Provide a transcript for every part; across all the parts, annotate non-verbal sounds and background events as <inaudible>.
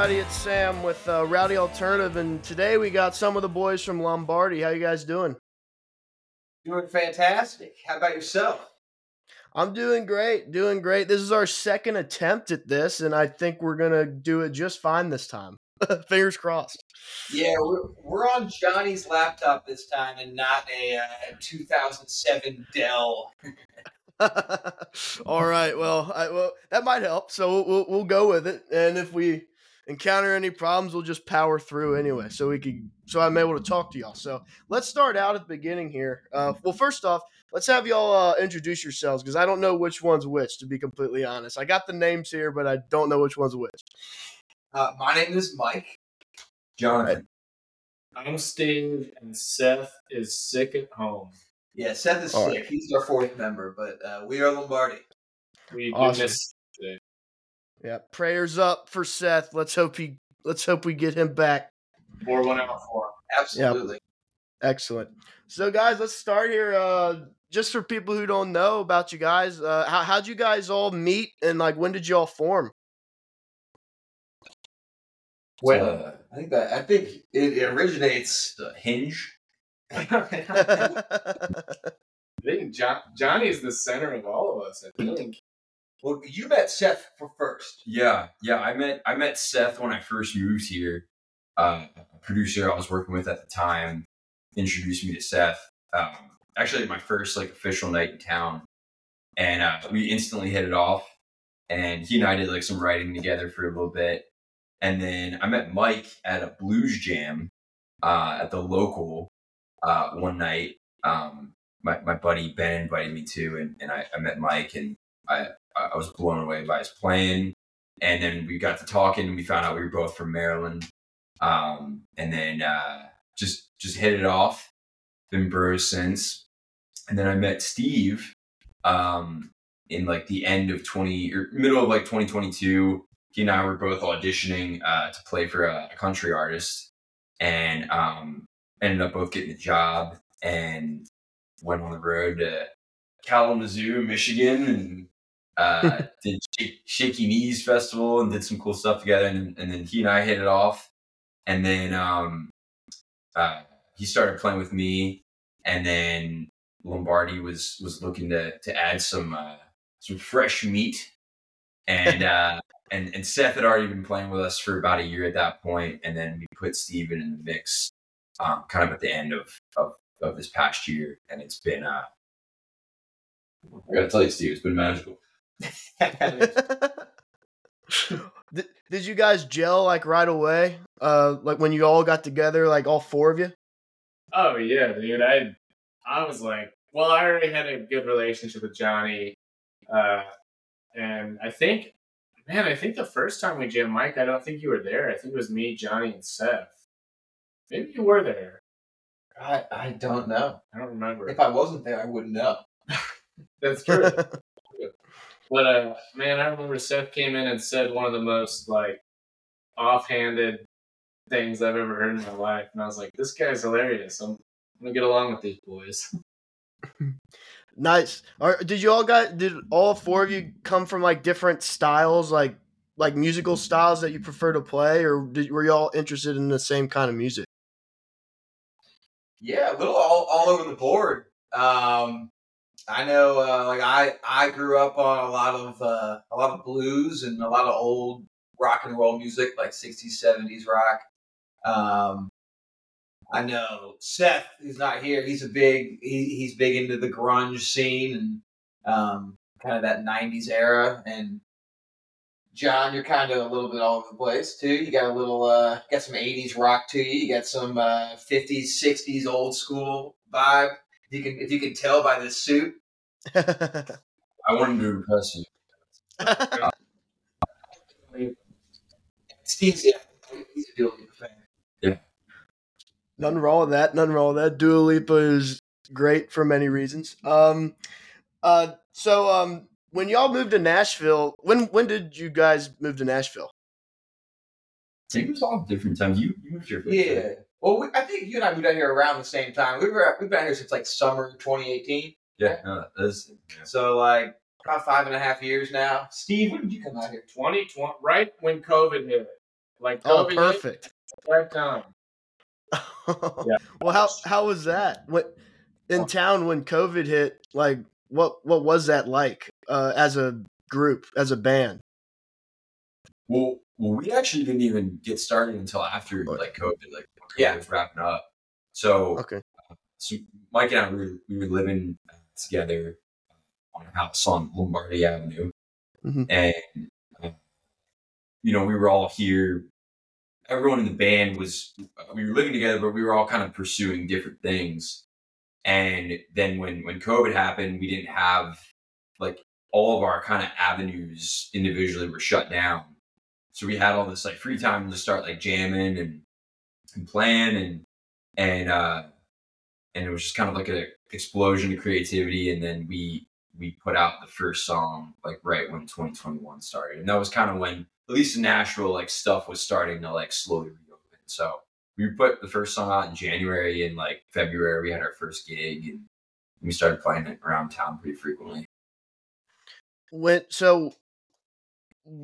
Everybody? It's Sam with uh, Rowdy Alternative, and today we got some of the boys from Lombardy. How you guys doing? Doing fantastic. How about yourself? I'm doing great, doing great. This is our second attempt at this, and I think we're gonna do it just fine this time. <laughs> Fingers crossed. Yeah, we're, we're on Johnny's laptop this time and not a uh, 2007 Dell. <laughs> All right. Well, I, well, that might help. So we'll, we'll, we'll go with it. And if we encounter any problems, we'll just power through anyway. So we could, so I'm able to talk to y'all. So let's start out at the beginning here. Uh, well, first off, let's have y'all uh, introduce yourselves because I don't know which one's which. To be completely honest, I got the names here, but I don't know which one's which. Uh, my name is Mike. Jonathan. I'm Steve, and Seth is sick at home. Yeah, Seth is All sick. He's our fourth member, but uh, we are Lombardy. We Awesome. do miss today. Yeah. Prayers up for Seth. Let's hope he. Let's hope we get him back. Pour one out for him. Absolutely. Excellent. So, guys, let's start here. Uh, just for people who don't know about you guys, uh, how how'd you guys all meet, and like when did you all form? Well, Uh, I think that I think it, it originates. the hinge. <laughs> I think John, is the center of all of us. I think. Well, you met Seth for first. Yeah, yeah. I met I met Seth when I first moved here. Uh, a producer I was working with at the time introduced me to Seth. Um, actually, my first like official night in town, and uh, we instantly hit it off. And he and I did like some writing together for a little bit, and then I met Mike at a blues jam uh, at the local uh, one night. Um, my my buddy Ben invited me to, and, and I, I met Mike, and I I was blown away by his playing. And then we got to talking, and we found out we were both from Maryland. Um, and then uh, just just hit it off. Been bros since. And then I met Steve um, in like the end of twenty or middle of like twenty twenty two. He and I were both auditioning uh, to play for a, a country artist, and um, ended up both getting the job and went on the road to Kalamazoo, Michigan, and uh, <laughs> did Shake, Shaky Knees Festival and did some cool stuff together. And, and then he and I hit it off. And then um, uh, he started playing with me. And then Lombardy was was looking to to add some uh, some fresh meat. And <laughs> uh, and and Seth had already been playing with us for about a year at that point. And then we put Steven in the mix, um, kind of at the end of of, of this past year. And it's been uh, I gotta tell you, Steve, it's been magical. Did, did you guys gel like right away? Uh, like when you all got together, like all four of you? Oh yeah, dude. I I was like, well, I already had a good relationship with Johnny, uh, and I think, man, I think the first time we jammed, Mike, I don't think you were there. I think it was me, Johnny, and Seth. Maybe you were there. I, I don't know. I don't remember. If I wasn't there, I wouldn't know. <laughs> That's true. <laughs> But uh, man, I remember Seth came in and said one of the most like offhanded things I've ever heard in my life, and I was like, "This guy's hilarious. I'm, I'm gonna get along with these boys." <laughs> nice. Or did you all got? Did all four of you come from like different styles, like like musical styles that you prefer to play, or did, were you all interested in the same kind of music? Yeah, a little all, all over the board. Um, I know, uh, like I I grew up on a lot of uh, a lot of blues and a lot of old rock and roll music, like '60s, '70s rock. Um, I know Seth, who's not here. He's a big he, he's big into the grunge scene and um, kind of that '90s era. And John, you're kind of a little bit all over the place too. You got a little uh, got some '80s rock to you. You got some uh, '50s, '60s old school vibe. You can if you can tell by this suit. <laughs> I wanted to impress you. Steve's yeah, he's a Dua Lipa fan. Yeah. Nothing wrong with that. Nothing wrong with that. Dua Lipa is great for many reasons. Um, uh, so um, when y'all moved to Nashville, when when did you guys move to Nashville? I think it was all different times. You you moved here first. Yeah. right? Well, we, I think you and I moved out here around the same time. We were we've been out here since like summer 2018. Yeah. No, that's, So like about five and a half years now. Steve, when did you come out here? 2020, right when COVID hit. Like Oh, COVID hit, perfect. right time. <laughs> Well, how how was that? What in town when COVID hit? Like, what what was that like uh, as a group, as a band? Well, well, we actually didn't even get started until after like COVID, like COVID Yeah. was wrapping up. So, Okay. so Mike and I we were, we were living uh, together on a house on Lombardy Avenue, Mhm. and uh, you know we were all here. Everyone in the band was uh, we were living together, but we were all kind of pursuing different things. And then when when COVID happened, we didn't have like all of our kind of avenues individually were shut down. So we had all this like free time to start like jamming and and playing and and uh and it was just kind of like a explosion of creativity. And then we we put out the first song like right when 2021 started. And that was kind of when at least in Nashville like stuff was starting to like slowly reopen. So we put the first song out in January and like February we had our first gig and we started playing it around town pretty frequently. When so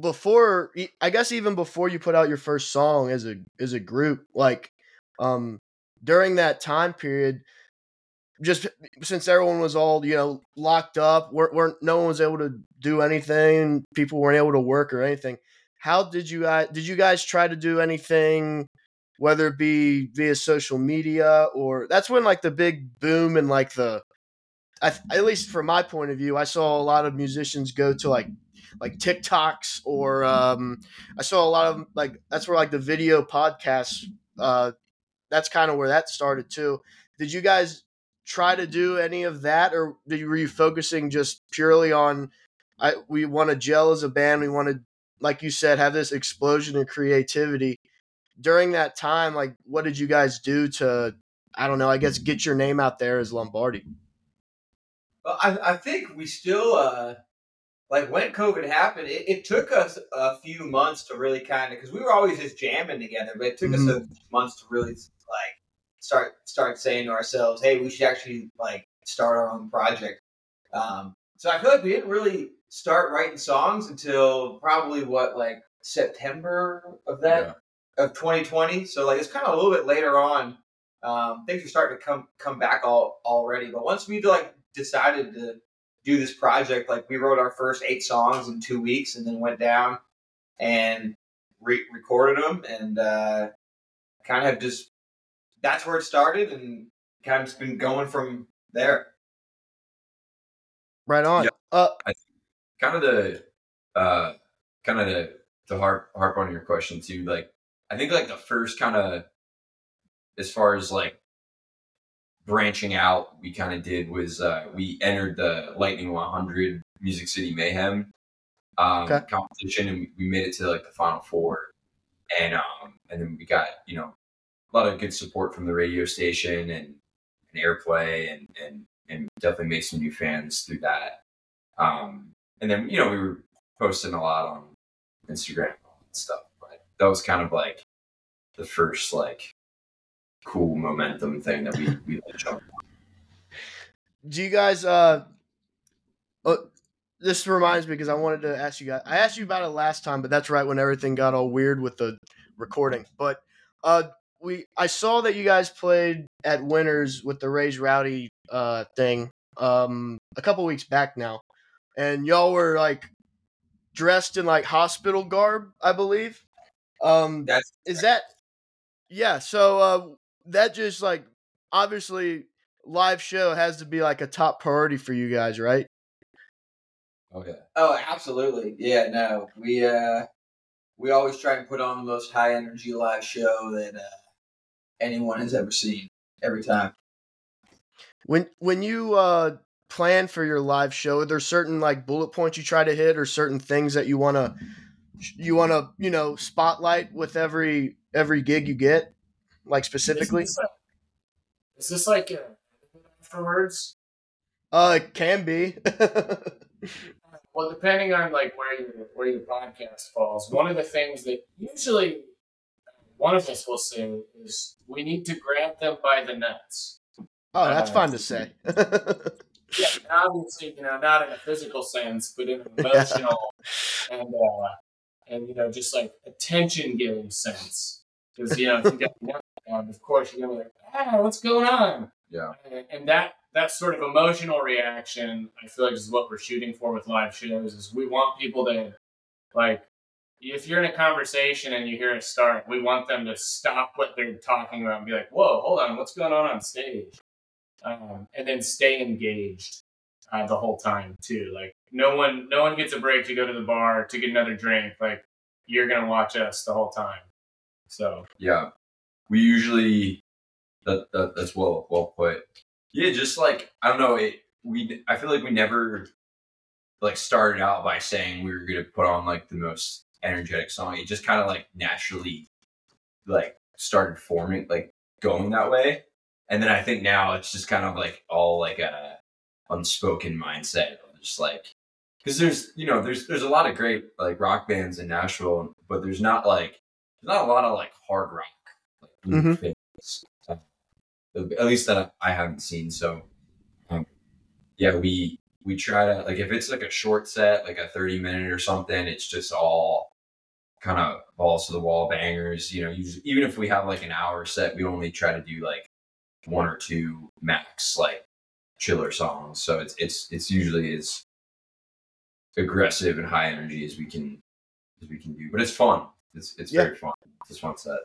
before, I guess even before you put out your first song as a as a group, like um during that time period, just since everyone was all you know locked up, weren't, weren't no one was able to do anything, people weren't able to work or anything. How did you guys? Did you guys try to do anything? Whether it be via social media or that's when like the big boom and like the I, at least from my point of view, I saw a lot of musicians go to like like TikToks or um, I saw a lot of like that's where like the video podcasts. Uh, that's kind of where that started too. Did you guys try to do any of that, or did you, were you focusing just purely on? I we want to gel as a band. We want to, like you said, have this explosion of creativity. During that time, like what did you guys do to? I don't know. I guess get your name out there as Lombardy. Well, I, I think we still, uh, like when COVID happened, it, it took us a few months to really kind of, because we were always just jamming together, but it took us a few months to really like start start saying to ourselves, hey, we should actually like start our own project. Um, so I feel like we didn't really start writing songs until probably what like September of that of 2020. So like it's kind of a little bit later on. Um, things are starting to come come back all already. But once we like decided to do this project, like we wrote our first eight songs in two weeks, and then went down and re- recorded them, and uh, kind of just that's where it started, and kind of just been going from there. Right on. Yeah. Uh, kind of the uh kind of the to harp harp on your question too like i think like the first kind of as far as like branching out we kind of did was uh we entered the lightning 100 music city mayhem um Okay. competition and we, we made it to like the final four and um and then we got you know a lot of good support from the radio station and, and airplay and and and definitely made some new fans through that um and then you know we were posting a lot on Instagram and stuff. But that was kind of like the first like cool momentum thing that we we like jumped. do you guys uh, uh this reminds me because I wanted to ask you guys. I asked you about it last time, but that's right when everything got all weird with the recording. But uh we I saw that you guys played at Winners with the Raised Rowdy uh thing um a couple weeks back now. And y'all were like dressed in like hospital garb, I believe. Um That's is that yeah so uh that just like obviously live show has to be like a top priority for you guys right Oh yeah. oh, absolutely, yeah. No, we uh, we always try and put on the most high energy live show that uh, anyone has ever seen. Every time. when when you uh plan for your live show are there certain like bullet points you try to hit or certain things that you want to you want to you know spotlight with every every gig you get like specifically Is this, like- is this like uh, afterwards? uh it can be <laughs> Well, depending on like where your where your podcast falls, one of the things that usually one of us will say is we need to grab them by the nuts. oh that's Uh, fine to say <laughs> yeah, obviously, you know, not in a physical sense, but in an <laughs> emotional and uh, and you know, just like attention getting sense. Because you know, if you get down, of course you're gonna be like, ah, what's going on? Yeah. And, and that that sort of emotional reaction, I feel like is what we're shooting for with live shows. Is we want people to like. If you're in a conversation and you hear it start, we want them to stop what they're talking about and be like, "Whoa, hold on, what's going on on stage?" um, and then stay engaged uh, the whole time too. Like no one, no one gets a break to go to the bar to get another drink. Like you're gonna watch us the whole time. So Yeah, we usually that, that that's well well put. Yeah, just like I don't know it. We I feel like we never like started out by saying we were gonna put on like the most energetic song. It just kind of like naturally like started forming like going that way. And then I think now it's just kind of like all like a unspoken mindset of just like because there's you know there's there's a lot of great like rock bands in Nashville, but there's not like there's not a lot of like hard rock Mhm. things, uh, at least that I haven't seen. So um, yeah, we we try to like if it's like a short set, like a thirty minute or something, it's just all kind of balls to the wall bangers. You know, usually, even if we have like an hour set, we only try to do like one or two max like chiller songs. So it's it's it's usually as aggressive and high energy as we can as we can do. But it's fun. It's it's Yeah. very fun. It's a fun set.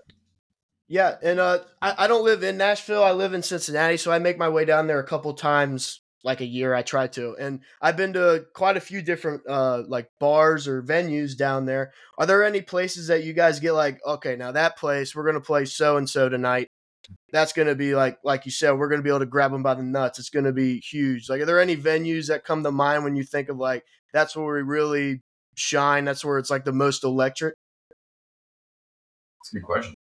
Yeah, and uh, I, I don't live in Nashville. I live in Cincinnati, so I make my way down there a couple times, like a year. I try to, and I've been to quite a few different uh, like bars or venues down there. Are there any places that you guys get like, okay, now that place we're gonna play so and so tonight? That's gonna be like, like you said, we're gonna be able to grab them by the nuts. It's gonna be huge. Like, are there any venues that come to mind when you think of like that's where we really shine? That's where it's like the most electric. It's a good question.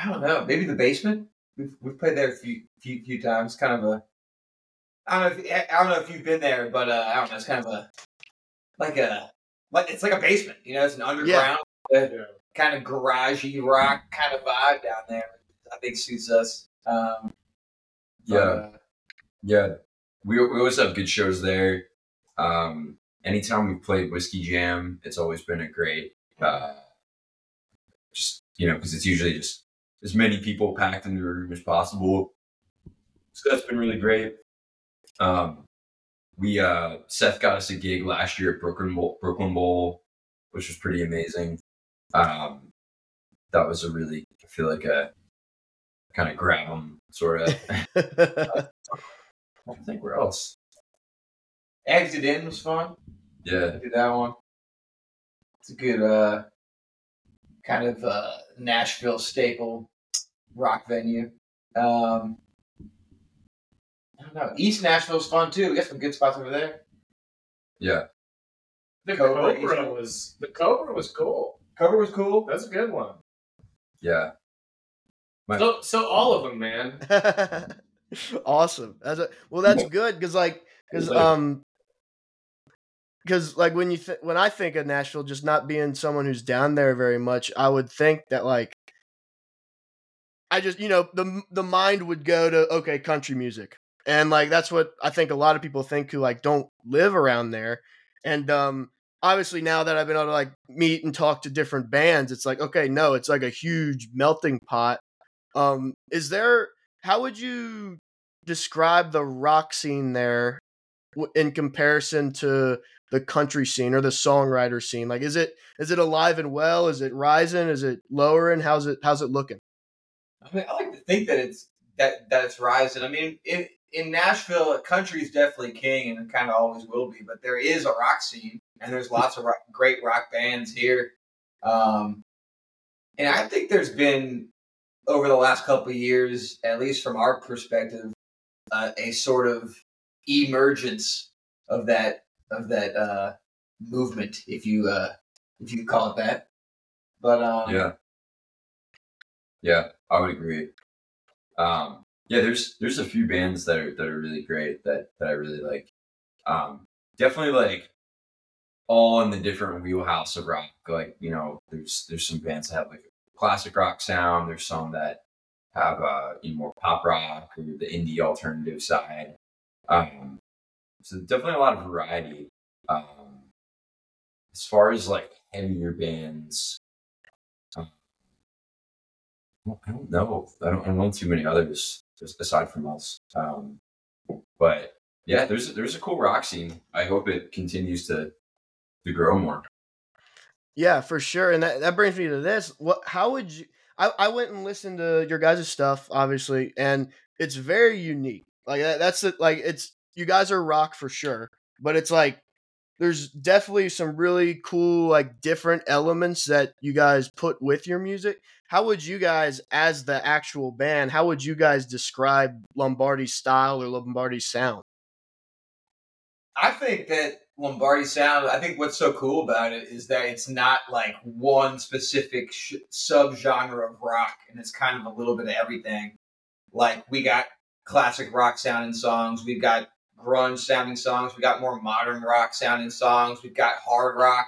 I don't know. Maybe the basement. We've we've played there a few few few times. Kind of a. I don't know. If, I don't know if you've been there, but uh, I don't know. It's kind of a like a like it's like a basement. You know, it's an underground yeah. kind of garagey rock kind of vibe down there. I think suits us. Um, Yeah. uh, Yeah, we we always have good shows there. Um, anytime we've played Whiskey Jam, it's always been a great, uh, just you know, because it's usually just as many people packed into a room as possible. So that's been really great. Um, we uh, Seth got us a gig last year at Brooklyn Bowl, Brooklyn Bowl, which was pretty amazing. Um, that was a really I feel like a kind of grab 'em sort of. <laughs> I think where else. Exit In was fun. Yeah, I did that one. It's a good uh, kind of uh, Nashville staple rock venue. Um, I don't know. East Nashville's fun too. We got some good spots over there. yeah. The Cobra, Cobra, was the Cobra was cool. Cover was cool. That's a good one. Yeah. My- So so all of them, man. <laughs> awesome. That's a, well, that's good because like because um because like when you th- when I think of Nashville, just not being someone who's down there very much, I would think that like I just you know the the mind would go to okay country music. And like that's what I think a lot of people think who like don't live around there. And um obviously now that I've been able to like meet and talk to different bands, it's like okay no it's like a huge melting pot. Um, is there how would you describe the rock scene there in comparison to the country scene or the songwriter scene? Like is it is it alive and well? Is it rising? Is it lowering? How's it how's it looking I mean, I like to think that it's that that it's rising. I mean, in in Nashville, country is definitely king, and it kind of always will be. But there is a rock scene, and there's lots of rock, great rock bands here. Um, and I think there's been over the last couple years, at least from our perspective, uh, a sort of emergence of that of that uh, movement, if you uh, if you call it that. But um, Yeah. Yeah, I would agree. Um, yeah, there's there's a few bands that are that are really great that that I really like. Um, definitely like all in the different wheelhouse of rock. Like you know, there's there's some bands that have like classic rock sound. There's some that have uh you know, more pop rock or the indie alternative side. Um, so definitely a lot of variety. Um, as far as like heavier bands, I don't know. I don't, I don't know too many others aside from us. Um, but yeah, there's there's a cool rock scene. I hope it continues to to grow more. Yeah, for sure. And that, that brings me to this. What how would you I, I went and listened to your guys' stuff, obviously, and it's very unique. Like that, that's it. Like it's you guys are rock for sure, but it's like there's definitely some really cool like different elements that you guys put with your music. How would you guys, as the actual band, how would you guys describe Lombardy's style or Lombardy's sound? I think that Lombardy sound. I think what's so cool about it is that it's not like one specific sh- subgenre of rock, and it's kind of a little bit of everything. Like we got classic rock sounding songs, we've got grunge sounding songs, we got more modern rock sounding songs, we've got hard rock,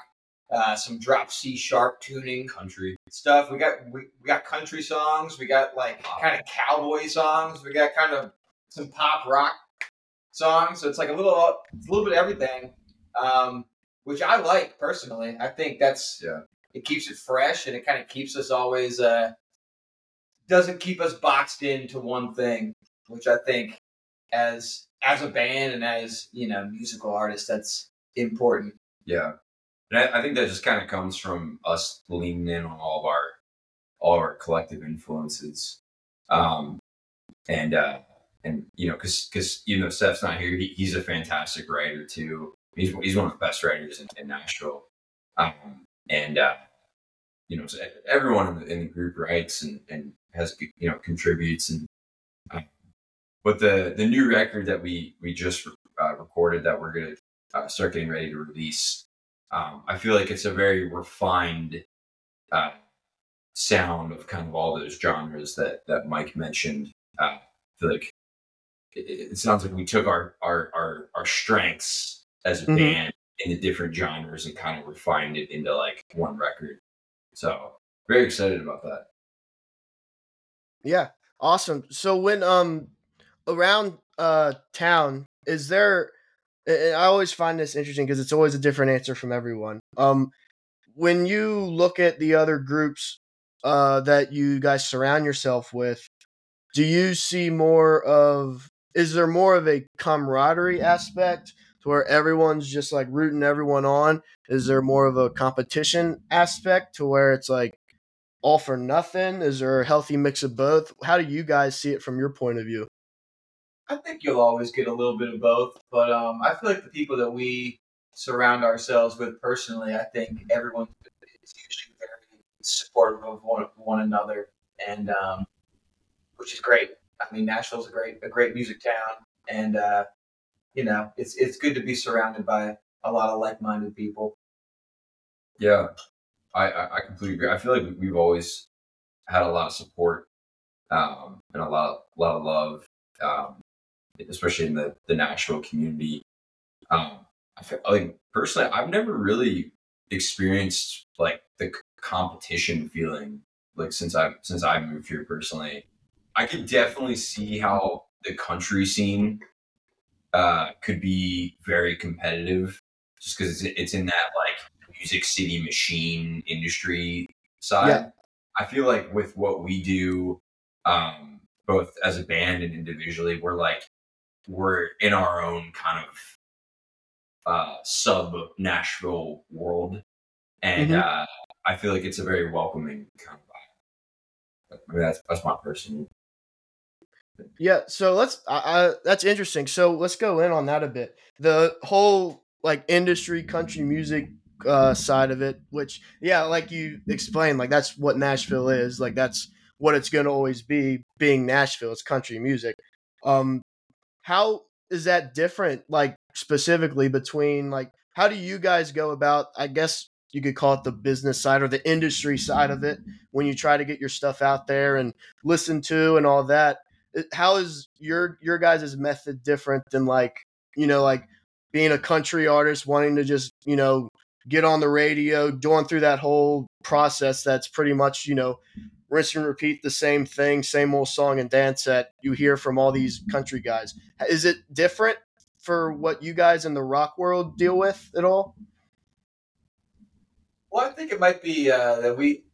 uh, some drop C sharp tuning, country stuff. We got we, we got country songs, we got like kind of cowboy songs, we got kind of some pop rock songs. So it's like a little it's a little bit of everything um, which I like personally. I think that's yeah. It keeps it fresh and it kind of keeps us always uh, doesn't keep us boxed into one thing, which I think as as a band and as you know musical artists, that's important. Yeah, and I, I think that just kind of comes from us leaning in on all of our all of our collective influences, um, and uh, and you know, because because you know Seth's not here, he, he's a fantastic writer too, He's, he's one of the best writers in, in Nashville. Um, and, uh, you know, so everyone in the, in the, group writes and, and has, you know, contributes. And, but the, the new record that we, we just uh, recorded that we're going to uh, start getting ready to release, um, I feel like it's a very refined uh, sound of kind of all those genres that, that Mike mentioned. Uh, I feel like it, it sounds like we took our, our, our, our strengths as a mm-hmm. band in the different genres and kind of refined it into like one record. So very excited about that. Yeah, awesome. So when um around uh town, is there? I always find this interesting because it's always a different answer from everyone. Um, when you look at the other groups uh that you guys surround yourself with, do you see more of? Is there more of a camaraderie aspect? to where everyone's just like rooting everyone on? Is there more of a competition aspect to where it's like all for nothing? Is there a healthy mix of both? How do you guys see it from your point of view? I think you'll always get a little bit of both, but um, I feel like the people that we surround ourselves with personally, I think everyone is usually very supportive of one, one another, and um, which is great. I mean, Nashville's a great a great music town, and uh, you know, it's it's good to be surrounded by a lot of like minded people. Yeah, I, I completely agree. I feel like we've always had a lot of support um, and a lot a lot of love, um, especially in the the Nashville community. Um, I feel like personally, I've never really experienced like the competition feeling like since I since I moved here personally. I could definitely see how the country scene uh, could be very competitive just because it's, it's in that like music city machine industry side. Yeah. I feel like with what we do, um, both as a band and individually, we're like we're in our own kind of uh, sub Nashville world, and mm-hmm. uh, I feel like it's a very welcoming kind of vibe. I mean, that's that's my personal yeah, so let's. Uh, that's interesting. So let's go in on that a bit. The whole like industry country music uh, side of it, which yeah, like you explained, like that's what Nashville is. Like that's what it's going to always be. Being Nashville, it's country music. Um, how is that different? Like specifically between like how do you guys go about? I guess you could call it the business side or the industry side of it when you try to get your stuff out there and listen to and all that uh, how is your your guys' method different than like you know like being a country artist wanting to just you know get on the radio going through that whole process that's pretty much you know rinse and repeat the same thing same old song and dance that you hear from all these country guys is it different for what you guys in the rock world deal with at all? Well, I think it might be uh, that we,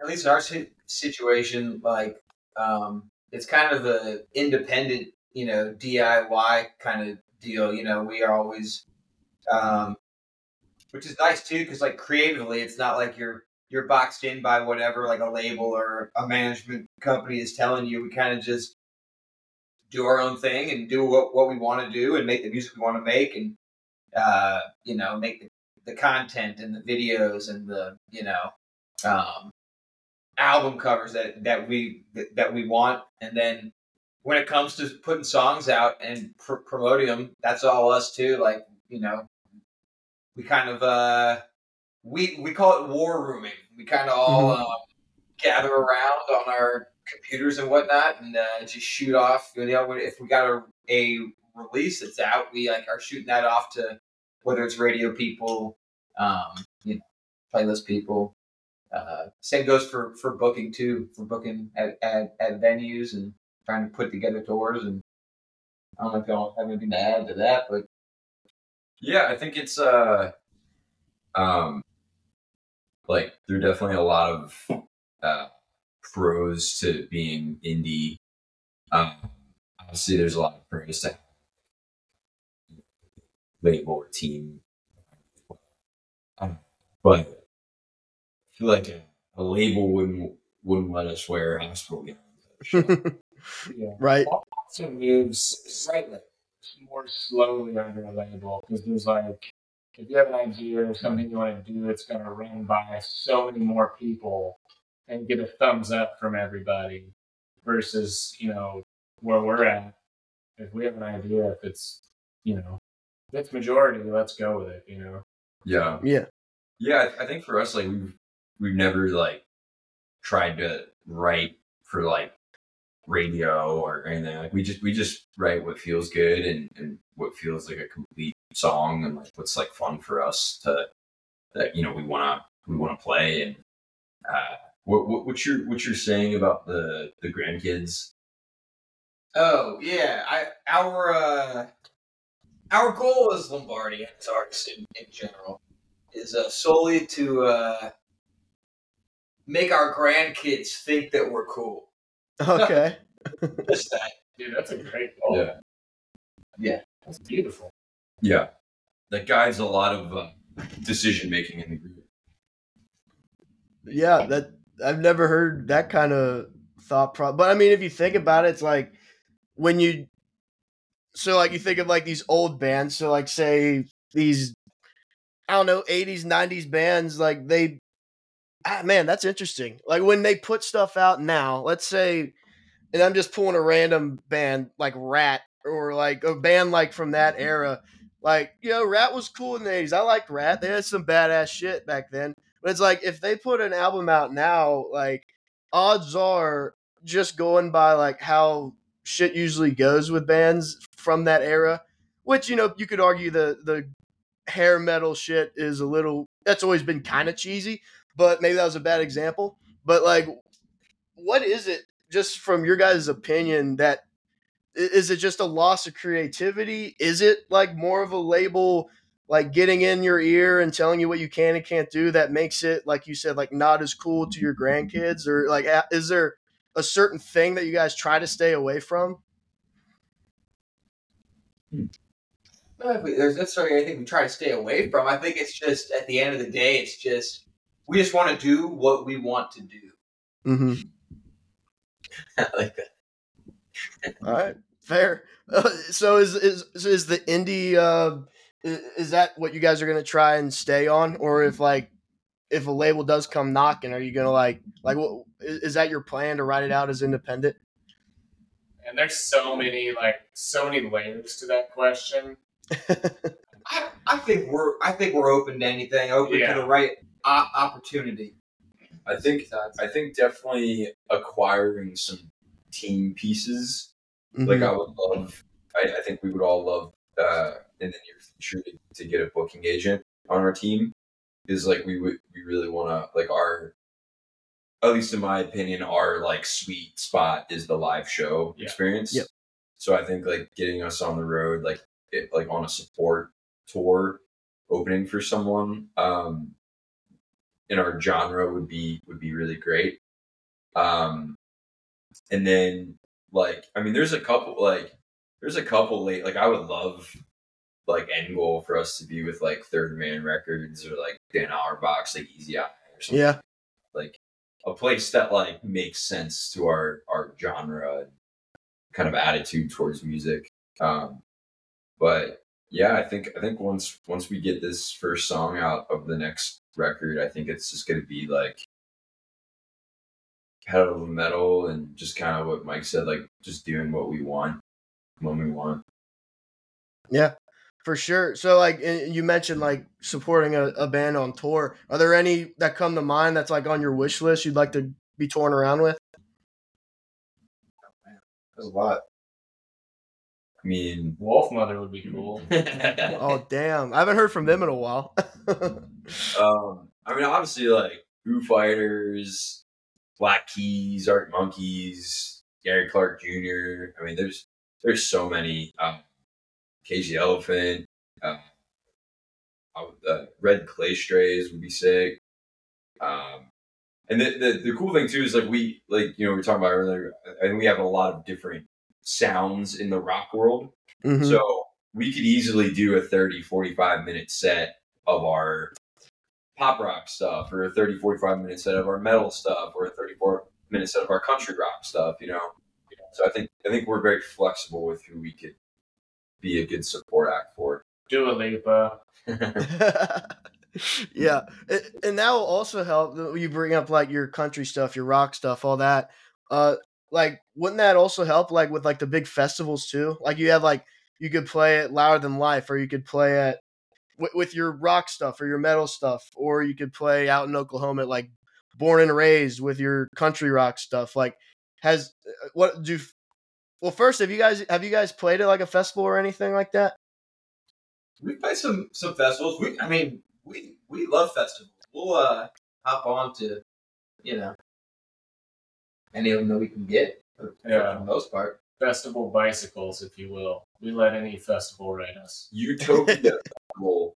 at least in our situation, like um, it's kind of a independent, you know, DIY kind of deal. You know, we are always, um, which is nice too, because like creatively, it's not like you're you're boxed in by whatever like a label or a management company is telling you. We kind of just do our own thing and do what, what we want to do and make the music we want to make and uh, you know make the the content and the videos and the you know um, album covers that that we that we want and then when it comes to putting songs out and pr- promoting them that's all us too like you know we kind of uh we we call it war rooming we kind of all um, gather around on our computers and whatnot and uh, just shoot off you know if we got a, a release that's out we like are shooting that off to whether it's radio people, um, you know, playlist people. Uh, same goes for for booking too, for booking at, at, at venues and trying to put together tours. And I don't know if y'all have anything to add to that, but Yeah, I think it's uh um like there are definitely a lot of uh pros to being indie. Um obviously there's a lot of pros to label or team. Um, but I feel like a, a label wouldn't wouldn't let us wear hospital gowns. <laughs> Yeah. right. also moves slightly more slowly under a label because there's like if you have an idea or something you want to do, it's going to run by so many more people and get a thumbs up from everybody versus you know where we're at. If we have an idea, if it's you know if it's majority, let's go with it. You know. Yeah. Yeah. Yeah, I, I think for us, like we've we've never like tried to write for like radio or anything. Like we just we just write what feels good and, and what feels like a complete song and like what's like fun for us to that you know we wanna we wanna play and uh what, what what you're what you're saying about the the grandkids oh yeah, I our uh, our goal as Lombardy as artists in, in general is uh, solely to uh, make our grandkids think that we're cool. Okay. <laughs> Just that. Dude, that's a great goal. Yeah. Yeah. That's beautiful. yeah that guides a lot of uh, decision making in the group Yeah, that I've never heard that kind of thought pro but I mean if you think about it, it's like when you so like you think of like these old bands, so like say these I don't know, 80s, 90s bands, like they ah, man, that's interesting. Like when they put stuff out now, let's say and I'm just pulling a random band like Ratt or like a band like from that era. Like, you know, Ratt was cool in the 80s. I liked Ratt. They had some badass shit back then. But it's like if they put an album out now, like odds are just going by like how shit usually goes with bands from that era, which you know you could argue the the hair metal shit is a little that's always been kind of cheesy, but maybe that was a bad example. But like, what is it just from your guys' opinion that is it just a loss of creativity? Is it like more of a label? like getting in your ear and telling you what you can and can't do that makes it like you said like not as cool to your grandkids or like is there a certain thing that you guys try to stay away from There's necessarily anything we try to stay away from. I think it's just at the end of the day, it's just we just want to do what we want to do. mm-hmm. <laughs> like that. all right fair uh, so is is is the indie uh is, is that what you guys are gonna try and stay on or if like if a label does come knocking are you gonna like like what is is that your plan to write it out as independent And there's so many like so many layers to that question. <laughs> I, I think we're I think we're open to anything, open Yeah. to the right o- opportunity. I think I think definitely acquiring some team pieces. Like Mhm. I would love. I, I think we would all love uh, in the near future to, to get a booking agent on our team. Is like we would we really want to like our. At least in my opinion, our like sweet spot is the live show Yeah. experience. Yep. So I think like getting us on the road, like it, like on a support tour opening for someone um, in our genre would be would be really great. Um, and then like I mean, there's a couple like there's a couple late like I would love like end goal for us to be with like Third Man Records or like Dan Auerbach's like Easy Eye or something Yeah. like a place that like makes sense to our our genre kind of attitude towards music um but yeah i think i think once once we get this first song out of the next record i think it's just going to be like pedal to the metal and just kind of what mike said like just doing what we want when we want Yeah, for sure. So, like you mentioned, like supporting a, a band on tour. Are there any that come to mind that's like on your wish list you'd like to be touring around with? Oh, man. There's a lot. I mean Wolfmother would be cool. <laughs> <laughs> Oh, damn! I haven't heard from them in a while. <laughs> Um, I mean, obviously, like Foo Fighters, Black Keys, Arctic Monkeys, Gary Clark Jr. I mean, there's there's so many. Um, Cage the Elephant, uh, uh, Red Clay Strays would be sick. Um, and the, the the cool thing too is like we like you know we were talking about earlier. and we have a lot of different sounds in the rock world. Mhm. So we could easily do a 30, 45 minute set of our pop rock stuff, or a 30, 45 minute set of our metal stuff, or a 34 minute set of our country rock stuff, you know? So I think I think we're very flexible with who we could be a good support act for. Dua Lipa. <laughs> yeah, A- and that will also help. You bring up like your country stuff, your rock stuff, all that. Uh, like, wouldn't that also help? Like with like the big festivals too. Like you have like you could play it louder than life, or you could play it with, with your rock stuff or your metal stuff, or you could play out in Oklahoma at like Born and Raised with your country rock stuff. Like, has uh, what do? Well, first, have you guys have you guys played at like a festival or anything like that? We played some some festivals. We, I mean, we we love festivals. We'll uh hop on to, you know, any of them that we can get. For, Yeah. for the most part. Festival bicycles, if you will. We let any festival ride us. Utopia <laughs> Festival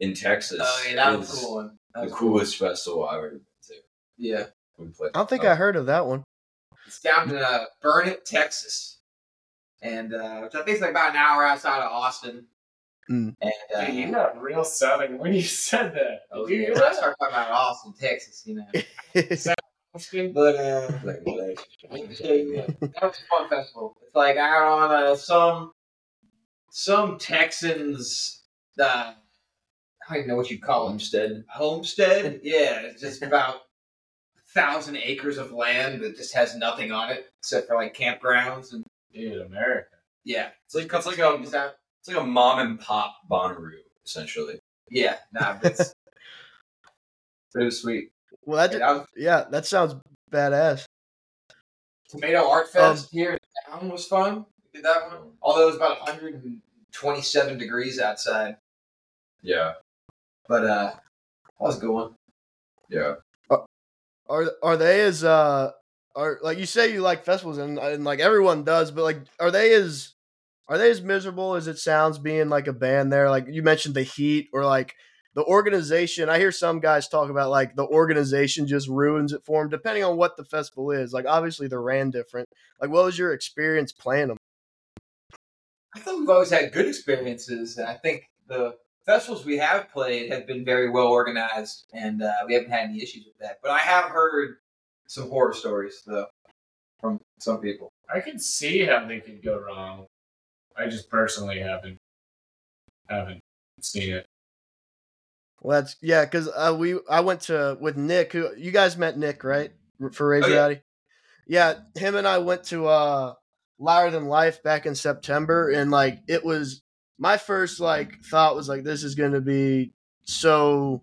in Texas Oh yeah, that was a cool one. That the was cool. coolest festival I've ever been to. Yeah, We played. I don't think oh, I heard of that one. it's down in uh, Burnet, Texas, and uh, which I think is like about an hour outside of Austin. Mm. And uh, Dude, you got real southern when you <laughs> said that. oh, Did you yeah, hear I that? start talking about Austin, Texas, you know. <laughs> But uh, like, <laughs> that was a fun festival. It's like out on uh, some some Texans. Uh, I don't even know what you call. Homestead. Homestead. <laughs> Yeah, it's just about a thousand acres of land that just has nothing on it except for like campgrounds and Dude, America. yeah. It's like it's like a it's like a mom and pop Bonnaroo essentially. yeah, nah, but it's <laughs> it was sweet. Well, that, Yeah, that was yeah, that sounds badass. Tomato Art Um, Fest here in town was fun. We did that one. Although it was about 127 degrees outside. Yeah, But uh that was a good one. yeah. Are are they as uh are like you say you like festivals and, and like everyone does, but like are they as are they as miserable as it sounds being like a band there? Like you mentioned the heat or like the organization. I hear some guys talk about like the organization just ruins it for them, depending on what the festival is. Like obviously they're ran different. Like what was your experience playing them? I thought we've always had good experiences, and I think the festivals we have played have been very well organized, and uh, we haven't had any issues with that. But I have heard some horror stories though from some people. I can see how they could go wrong. I just personally haven't haven't seen it. Well, that's yeah, because uh, we I went to with Nick. Who you guys met Nick right for Raise Oh, yeah. Yeah, him and I went to uh Louder Than Life back in September, and like it was my first like thought was like this is gonna be so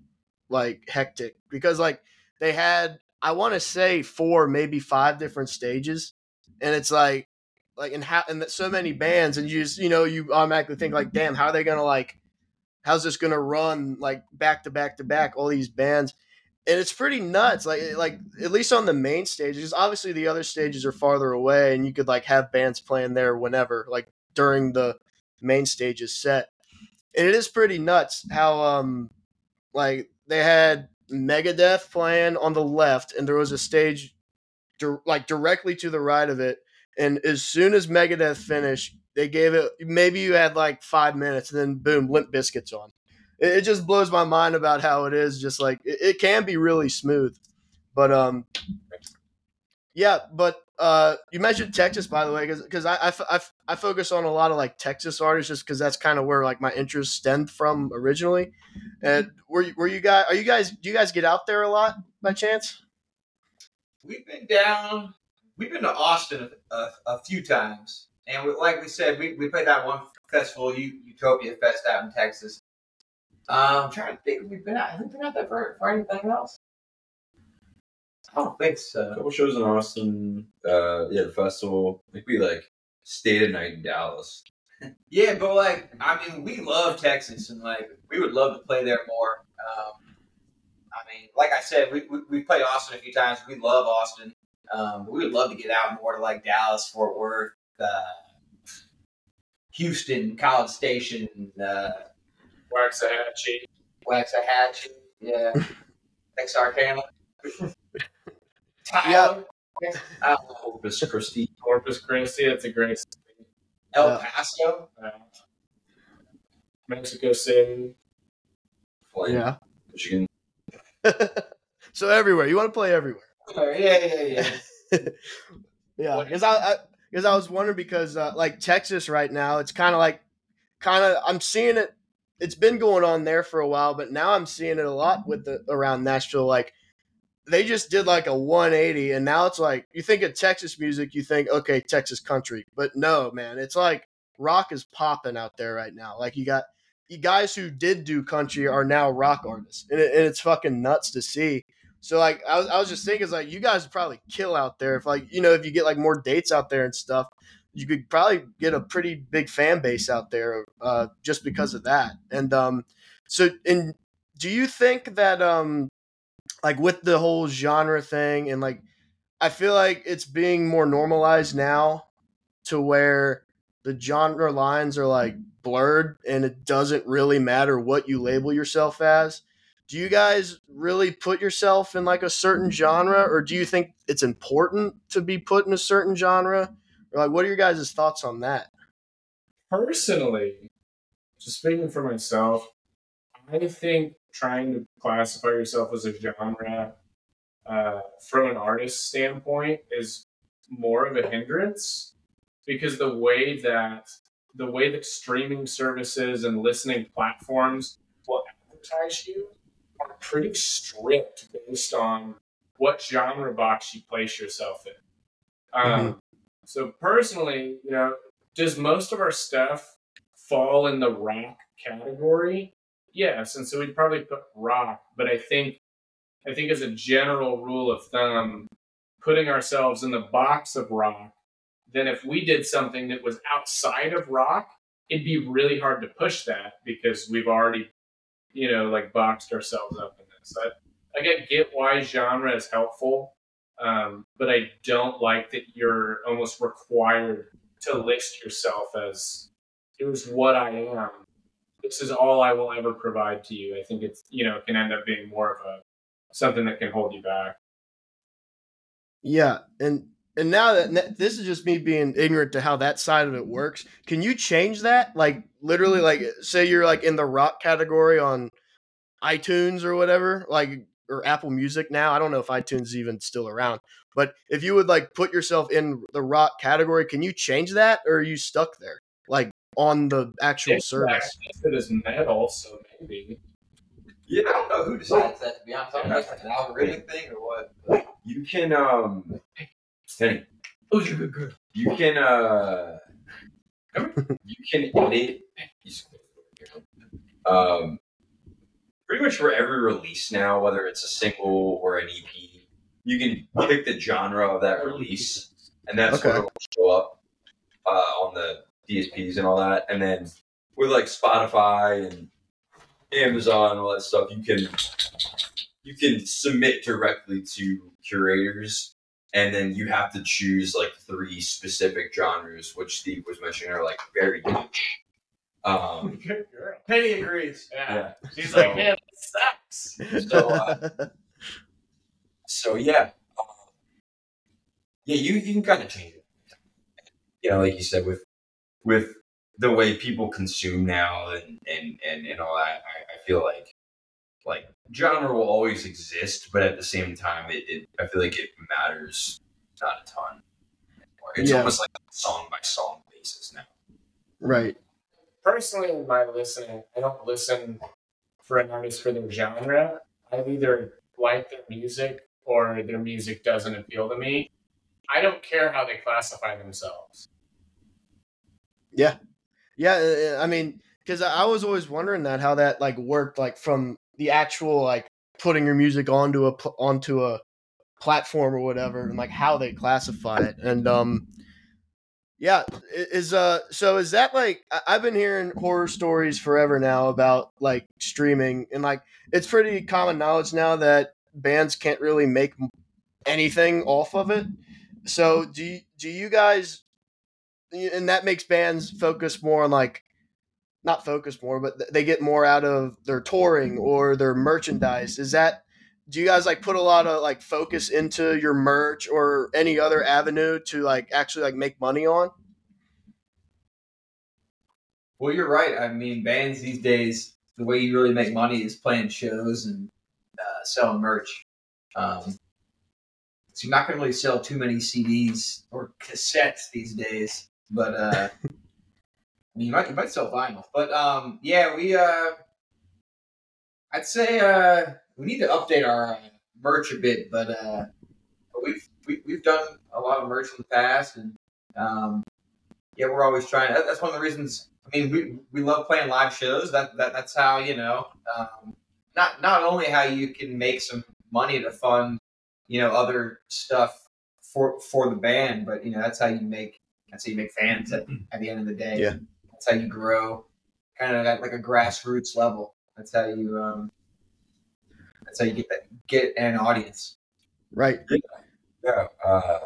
like hectic because like they had I want to say four maybe five different stages, and it's like like and how and so many bands, and you just you know you automatically think like damn how are they gonna like how's this gonna run like back to back to back all these bands and it's pretty nuts like like at least on the main stage stages obviously the other stages are farther away and you could like have bands playing there whenever like during the main stage is set. And it is pretty nuts how um like they had Megadeth playing on the left, and there was a stage dir- like directly to the right of it. And as soon as Megadeth finished, they gave it maybe you had like five minutes, and then boom, Limp Bizkit's on. It, it just blows my mind about how it is. Just like it, it can be really smooth, but um, yeah. But uh, you mentioned Texas, by the way, because i i i focus on a lot of like Texas artists just because that's kind of where like my interest stemmed from originally. And were you, were you guys? Are you guys? Do you guys get out there a lot by chance? We've been down. We've been to Austin a, a, a few times, and we, like we said, we, we played that one festival, U, Utopia Fest out in Texas. Um, I'm trying to think. We've been out. Have we been out there for, for anything else? I don't think A couple shows in Austin. Uh, yeah, the festival. I think we like stayed a night in Dallas. <laughs> Yeah, but like, I mean, we love Texas, and like, we would love to play there more. Um, I mean, like I said, we, we we played Austin a few times. We love Austin. Um, we would love to get out more to like Dallas, Fort Worth, uh, Houston, College Station, uh, Waxahachie. Waxahachie, yeah, <laughs> Texarkana, <laughs> Yeah. Tyler, uh, Corpus Christi. Corpus Christi. That's a great city. El Yeah. Paso. Uh, Mexico City. Flint, Yeah. Michigan. <laughs> so everywhere you want to play everywhere. Yeah, yeah, yeah. Yeah, because I because I, was wondering because uh, like Texas right now, it's kind of like kind of I'm seeing it. It's been going on there for a while, but now I'm seeing it a lot with the around Nashville. Like they just did like a 180, and now it's like you think of Texas music, you think okay, Texas country, but no, man, it's like rock is popping out there right now. Like you got you guys who did do country are now rock artists, and, it, and it's fucking nuts to see. So like I was, I was just thinking, like you guys would probably kill out there if like you know if you get like more dates out there and stuff, you could probably get a pretty big fan base out there uh, just because of that. And um, so and do you think that um, like with the whole genre thing and like I feel like it's being more normalized now to where the genre lines are like blurred and it doesn't really matter what you label yourself as do you guys really put yourself in like a certain genre or do you think it's important to be put in a certain genre? Or like what are your guys' thoughts on that? Personally, just speaking for myself, I think trying to classify yourself as a genre uh, from an artist standpoint is more of a hindrance because the way that the way that streaming services and listening platforms will advertise you are pretty strict based on what genre box you place yourself in. Um, So personally, you know, does most of our stuff fall in the rock category? Yes, and so we'd probably put rock, but I think I think as a general rule of thumb, putting ourselves in the box of rock, then if we did something that was outside of rock, it'd be really hard to push that because we've already, you know, like boxed ourselves up in this. I, like I get why genre is helpful, um, but I don't like that you're almost required to list yourself as here's what I am. This is all I will ever provide to you. I think it's you know can end up being more of a something that can hold you back. yeah and and now that that- this is just me being ignorant to how that side of it works can you change that like literally like say you're like in the rock category on itunes or whatever like or apple music now i don't know if itunes is even still around but if you would like put yourself in the rock category can you change that or are you stuck there like on the actual It's service It is metal, so maybe. Yeah, I don't know who decides that. To be honest, I don't know if it's an algorithmic thing or what. You can um. Hey, Oh, you're good girl. you can uh. <laughs> You can edit. Um. Pretty much for every release now, whether it's a single or an EP, you can pick the genre of that release, and that's Okay. what will show up uh, on the DSPs and all that. And then with like Spotify and Amazon and all that stuff, you can you can submit directly to curators, and then you have to choose like three specific genres, which Steve was mentioning are like very niche. Um, <laughs> Good girl. Penny agrees. Yeah. yeah. She's So- like, man, this sucks. So, uh, so yeah, um, yeah, you you can kind of change it. You know, like you said, with with the way people consume now and and and, and all that, I, I feel like like genre will always exist, but at the same time, it, it I feel like it matters not a ton. anymore. It's Yeah. almost like a song by song basis now. right. Personally, in my listening, I don't listen for an artist for their genre. I either like their music or their music doesn't appeal to me. I don't care how they classify themselves. Yeah, Yeah. Uh, uh, I mean, because I I was always wondering that how that like worked, like from the actual like putting your music onto a onto a platform or whatever, and like how they classify it. And um, yeah, is uh, so is that like I've been hearing horror stories forever now about like streaming, and like it's pretty common knowledge now that bands can't really make anything off of it. So do you, do you guys and that makes bands focus more on like not focus more but they get more out of their touring or their merchandise is that do you guys like put a lot of like focus into your merch or any other avenue to like actually like make money on Well, you're right. I mean, bands these days, the way you really make money is playing shows and uh, selling merch. Um, so you're not going to really sell too many CDs or cassettes these days, but uh, <laughs> I mean, you might you might sell vinyl. But um, yeah, we uh, I'd say uh, we need to update our uh, merch a bit, but uh, we've we, we've done a lot of merch in the past, and um, yeah, we're always trying. That's one of the reasons. I mean, we we love playing live shows. That that that's how you know. Um, not not only how you can make some money to fund, you know, other stuff for for the band, but you know that's how you make that's how you make fans at, at the end of the day. Yeah. That's how you grow, kind of at like a grassroots level. That's how you um. That's how you get that get an audience. right Yeah, uh,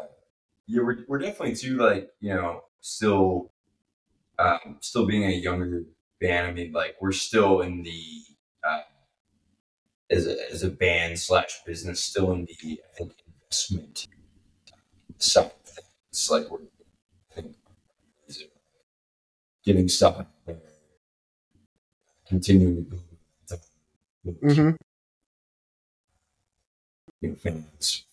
yeah, we're we're definitely too like you know still, um, still being a younger band. I mean, like we're still in the uh, as a as a band slash business, still in the I think investment side of things. Like we're I think is it getting stuff continuing to build mm-hmm. you know, fans.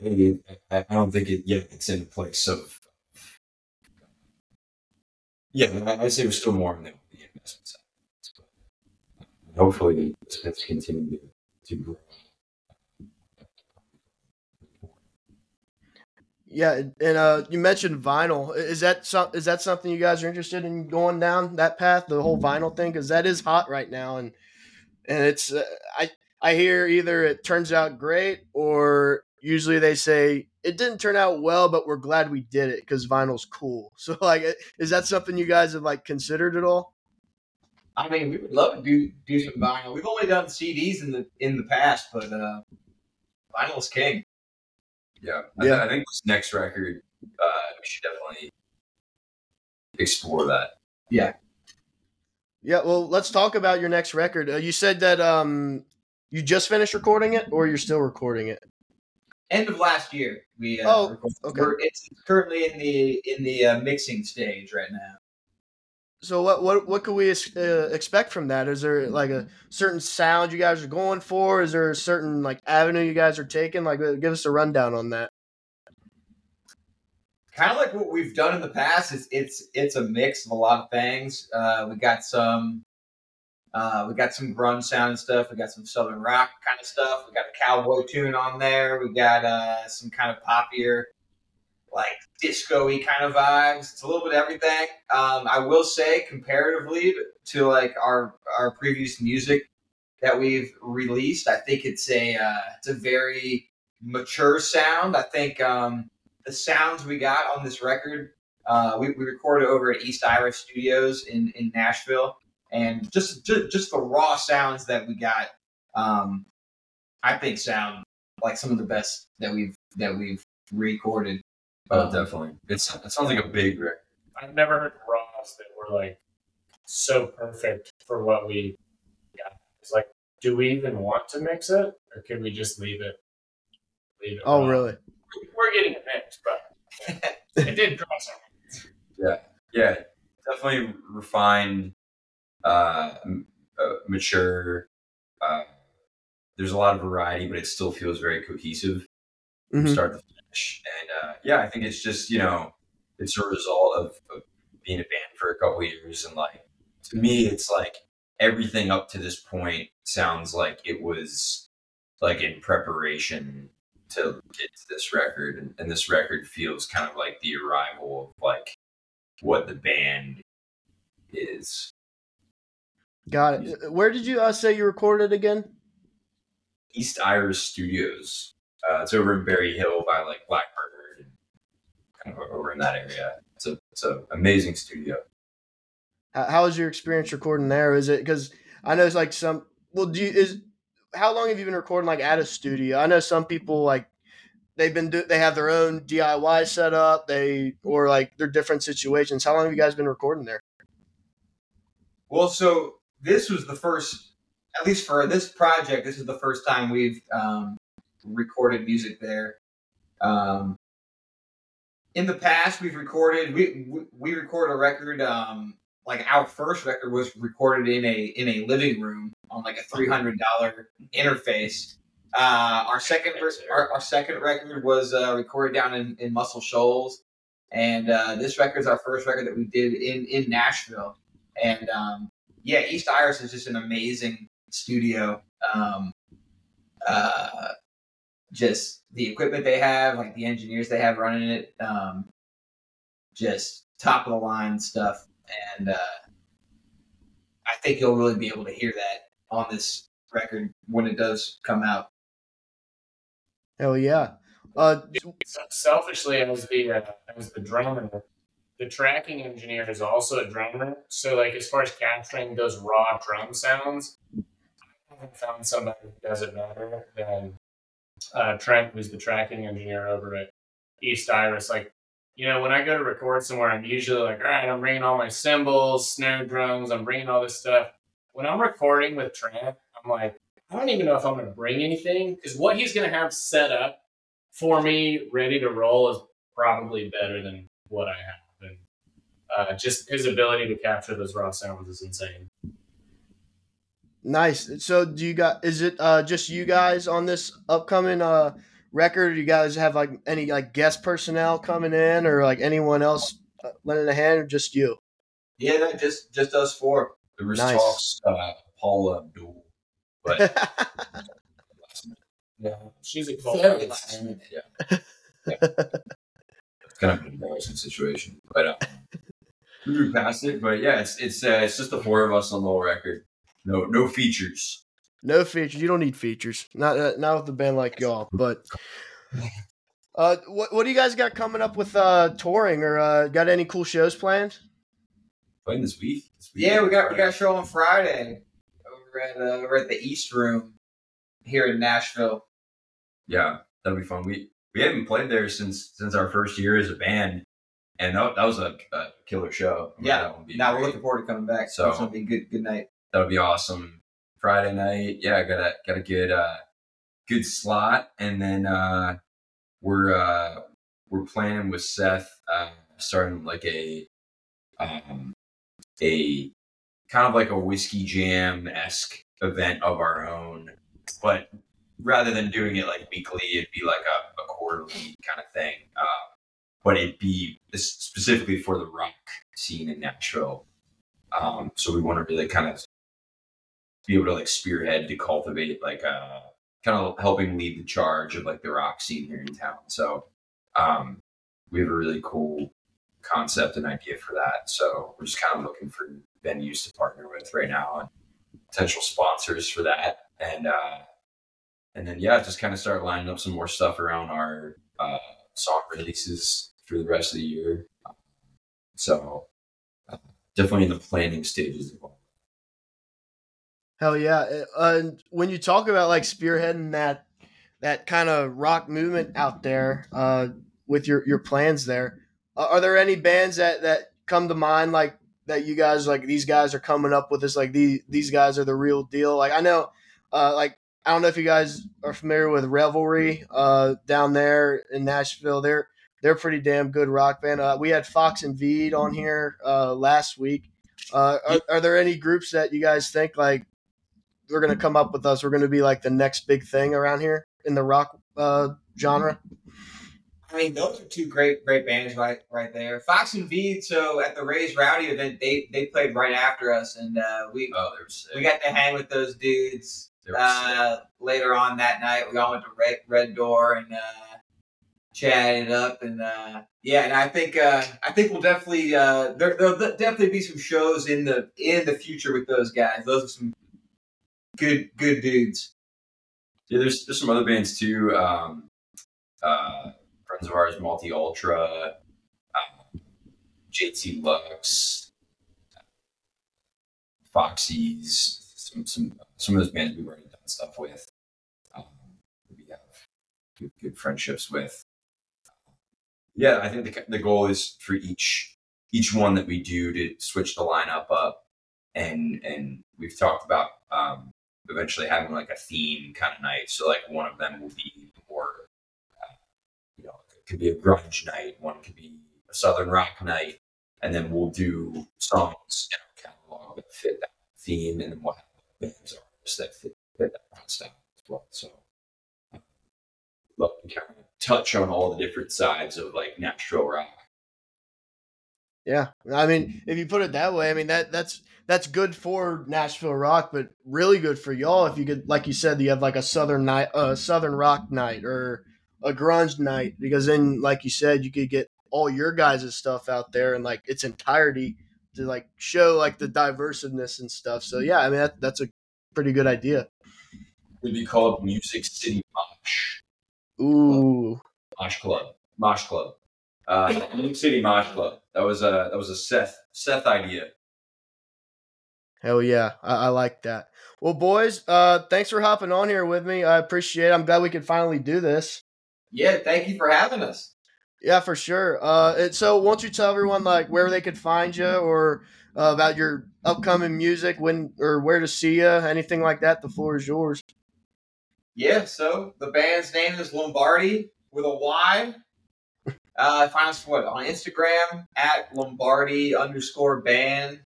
And, you know, I, I don't think it yet it's in a place of. Yeah, I- say we're still more on the, investment side. But hopefully, it's to to, to grow. Yeah and uh you mentioned vinyl is that some is that something you guys are interested in going down that path the whole vinyl thing because that is hot right now and and it's uh, i i hear either it turns out great or usually they say it didn't turn out well but we're glad we did it because vinyl's cool <laughs> so like is that something you guys have like considered at all I mean, we would love to do do some vinyl. We've only done CDs in the in the past, but uh, vinyl is king. Yeah, I, Yeah. th- I think this next record, uh, we should definitely explore that. yeah Yeah, well let's talk about your next record uh, you said that um you just finished recording it or you're still recording it End of last year, we uh, Oh, recorded- okay. we're, it's currently in the in the uh, mixing stage right now. So what what what could we uh, expect from that? Is there like a certain sound you guys are going for? Is there a certain like avenue you guys are taking? Like, uh, give us a rundown on that. kind of like what we've done in the past. It's it's it's a mix of a lot of things. Uh, we got some uh, we got some grunge sound stuff. We got some southern rock kind of stuff. We got a cowboy tune on there. We got uh, some kind of poppier, like disco-y kind of vibes. It's a little bit of everything. Um, I will say, comparatively to like our our previous music that we've released, I think it's a uh, it's a very mature sound. I think. Um, the sounds we got on this record. Uh, we, we recorded over at East Iris Studios in, in Nashville, and just, just just the raw sounds that we got, um, I think sound like some of the best that we've that we've recorded. Oh, Um, definitely. It's it sounds like a big record. I've never heard raws that were like so perfect for what we got. It's like, do we even want to mix it, or can we just leave it? Leave it. oh, raw? really? We're getting it mixed, but <laughs> it did cross our Yeah, yeah, definitely refined, uh, uh, mature. Uh, there's a lot of variety, but it still feels very cohesive from Mhm. start to finish. And uh, yeah, I think it's just you know, it's a result of, of being a band for a couple years, and like to me, it's like everything up to this point sounds like it was like in preparation to get to this record, and, and this record feels kind of like the arrival of like what the band is. Got it. Where did you uh, say you recorded again? East Iris Studios. Uh, it's over in Berry Hill by like Blackbird, and kind of over in that area. It's a it's an amazing studio. How, how was your experience recording there? Is it because I know it's like some. Well, do you is how long have you been recording like at a studio? I know some people like they've been do they have their own DIY setup. They or like they're different situations. How long have you guys been recording there? Well, so this was the first, at least for this project, this is the first time we've um, recorded music there. Um, in the past, we've recorded we we, recorded a record. Um, like our first record was recorded in a in a living room on like a three hundred dollar interface. Uh, our second our, our second record was uh, recorded down in, in Muscle Shoals, and uh, this record is our first record that we did in in Nashville. And um, yeah, East Iris is just an amazing studio. Um, uh, just the equipment they have, like the engineers they have running it, um, just top of the line stuff. And uh, I think you'll really be able to hear that on this record when it does come out. Hell yeah. Uh, selfishly as the uh, as the drummer the tracking engineer is also a drummer so like as far as capturing those raw drum sounds i haven't found somebody who does it better than uh, trent who's the tracking engineer over at east iris like you know when i go to record somewhere i'm usually like all right i'm bringing all my cymbals snare drums i'm bringing all this stuff when i'm recording with trent i'm like i don't even know if i'm going to bring anything because what he's going to have set up for me, ready to roll is probably better than what I have. And uh, just his ability to capture those raw sounds is insane. Nice. So do you got? Is it uh just you guys on this upcoming uh record? Do you guys have like any like guest personnel coming in or like anyone else uh, lending a hand or just you? Yeah, no, just just us four. There was Nice. talks uh, Paula Abdul, but. <laughs> Yeah, she's a cool. Very. Yeah. yeah. <laughs> It's kind of an embarrassing situation, but uh, we moved past it. But yeah, it's it's uh, it's just the four of us on the whole record. No no features. No features. You don't need features. Not uh, not with a band like y'all. But uh, what what do you guys got coming up with uh touring or uh, got any cool shows planned? Playing this week. This week Yeah, we got we got a show on Friday over at uh, over at the East Room here in Nashville. Yeah, that'll be fun. We we haven't played there since since our first year as a band, and that, that was a, a killer show. I mean, Yeah. that would Now we're looking forward to coming back. So- So it's gonna be good good night. That would be awesome. Friday night, yeah, got a got a good uh good slot, and then uh we're uh we're planning with Seth uh starting like a um a kind of like a whiskey jam esque event of our own, but rather than doing it like weekly, it'd be like a, a quarterly kind of thing. Uh, but it'd be specifically for the rock scene in Nashville. Um, so we want to really kind of be able to like spearhead to cultivate like uh kind of helping lead the charge of like the rock scene here in town. So um we have a really cool concept and idea for that. So we're just kind of looking for venues to partner with right now and potential sponsors for that. And uh and then yeah, just kind of start lining up some more stuff around our uh song releases through the rest of the year. So uh, definitely in the planning stages of all Hell yeah! Uh, and when you talk about like spearheading that that kind of rock movement out there, uh, with your your plans there. Uh, are there any bands that that come to mind like that you guys like these guys are coming up with this like these these guys are the real deal? Like I know, uh, like I don't know if you guys are familiar with Revelry uh, down there in Nashville. They're they're a pretty damn good rock band. Uh, we had Fox and Veed on here uh, last week. Uh, are, are there any groups that you guys think like they're going to come up with us? We're going to be like the next big thing around here in the rock uh, genre. I mean, those are two great, great bands right, right there. Fox and Veed. So at the Raised Rowdy event, they they played right after us, and uh, we Oh, they were sick. we got to hang with those dudes. They were sick. Uh, later on that night, we all went to Red, Red Door and uh, chatted up, and uh, yeah, and I think uh, I think we'll definitely uh, there, there'll definitely be some shows in the in the future with those guys. Those are some good good dudes. Yeah, there's there's some other bands too. Um, uh, friends of ours, Multi Ultra, um, JT Lux, Foxy's, some some some of those bands we've already done stuff with. Um, we have good, good friendships with. Yeah, I think the the goal is for each each one that we do to switch the lineup up, and and we've talked about um, eventually having like a theme kind of night. So like one of them will be more, uh, you know, it could be a grunge night. One could be a southern rock night, and then we'll do songs in our catalog that fit that theme, and then we'll have bands or artists that fit, fit that style as well. So uh, love to kind of touch on all the different sides of like natural rock. Yeah, I mean, if you put it that way, I mean that that's that's good for Nashville rock, but really good for y'all if you could, like you said, you have like a southern night, uh, southern rock night or a grunge night, because then, like you said, you could get all your guys' stuff out there and like its entirety to like show like the diverseness and stuff. So yeah, I mean that that's a pretty good idea. It'd be called Music City Mosh. Ooh, Mosh Club. Mosh Club. Uh, City Mosh Club. That was a that was a Seth Seth idea. hell yeah, I, I like that. Well, boys, uh, thanks for hopping on here with me. I appreciate. it. I'm glad we could finally do this. Yeah, thank you for having us. Yeah, for sure. Uh, it, so, won't you tell everyone like where they could find you, or uh, about your upcoming music, when or where to see you, anything like that? The floor is yours. Yeah, so the band's name is Lombardy with a Y. Uh, find us what on Instagram at Lombardy underscore band.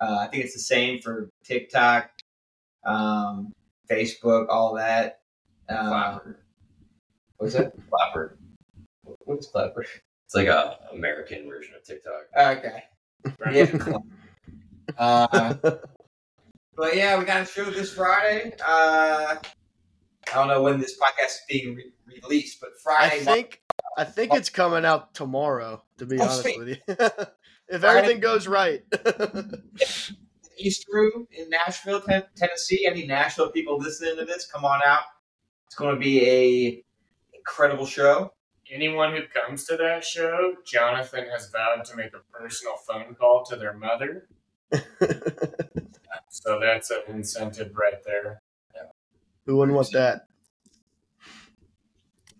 Uh, I think it's the same for TikTok, um, Facebook, all that. Uh, Clapper. what's that? <laughs> Clapper. What's Clapper? It's like a American version of TikTok. Okay. Yeah. <laughs> uh, but yeah, we got a show this Friday. Uh, I don't know when this podcast is being re- released, but Friday. I Friday. think I think it's coming out tomorrow. To be Oh, honest sweet. with you, <laughs> if everything goes right. <laughs> East Room in Nashville, Ten- Tennessee. Any Nashville people listening to this, come on out. It's going to be a incredible show. Anyone who comes to that show, Jonathan has vowed to make a personal phone call to their mother. <laughs> So that's an incentive right there. Who wouldn't want that?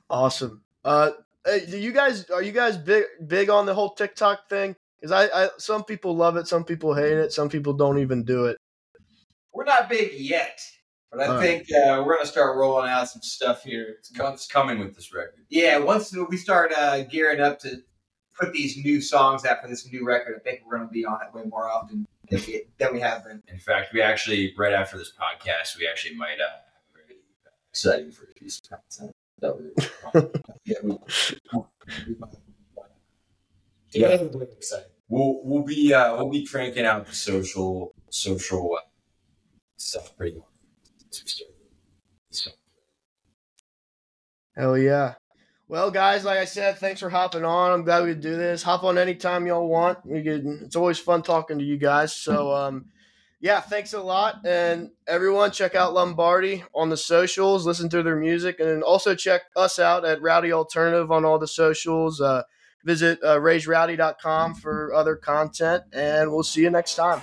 Awesome. Uh, hey, do you guys are you guys big big on the whole TikTok thing? Because I, I some people love it, some people hate it, some people don't even do it. We're not big yet, but I All right. think uh, we're going to start rolling out some stuff here. It's, co- it's coming with this record. Yeah, once we start uh, gearing up to put these new songs out for this new record, I think we're going to be on it way more often than we, than we have been. In fact, we actually right after this podcast, we actually might uh, have a very exciting first piece of content. That we're, yeah, we, we, yeah. We'll we'll be uh, we'll be cranking out the social social uh, stuff pretty hard. since we started. So Hell yeah. Well, guys, like I said, thanks for hopping on. I'm glad we could do this. Hop on anytime y'all want. We could. It's always fun talking to you guys. So, um, yeah, thanks a lot, and everyone, check out Lombardy on the socials. Listen to their music, and also check us out at Rowdy Alternative on all the socials. Uh, visit uh, raisedrowdy.com for other content, and we'll see you next time.